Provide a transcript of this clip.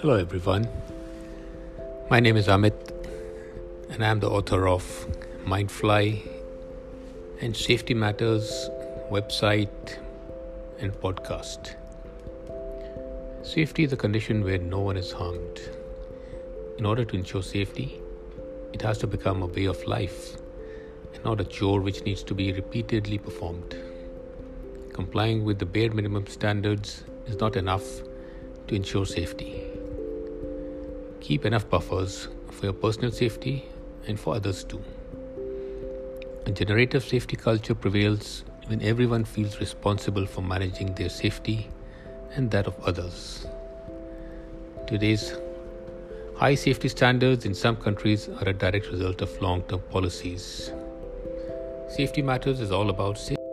Hello, everyone. My name is Amit, and I am the author of Mindfly and Safety Matters website and podcast. Safety is a condition where no one is harmed. In order to ensure safety, it has to become a way of life and not a chore which needs to be repeatedly performed. Complying with the bare minimum standards is not enough to ensure safety. Keep enough buffers for your personal safety and for others too. A generative safety culture prevails when everyone feels responsible for managing their safety and that of others. Today's high safety standards in some countries are a direct result of long term policies. Safety Matters is all about safety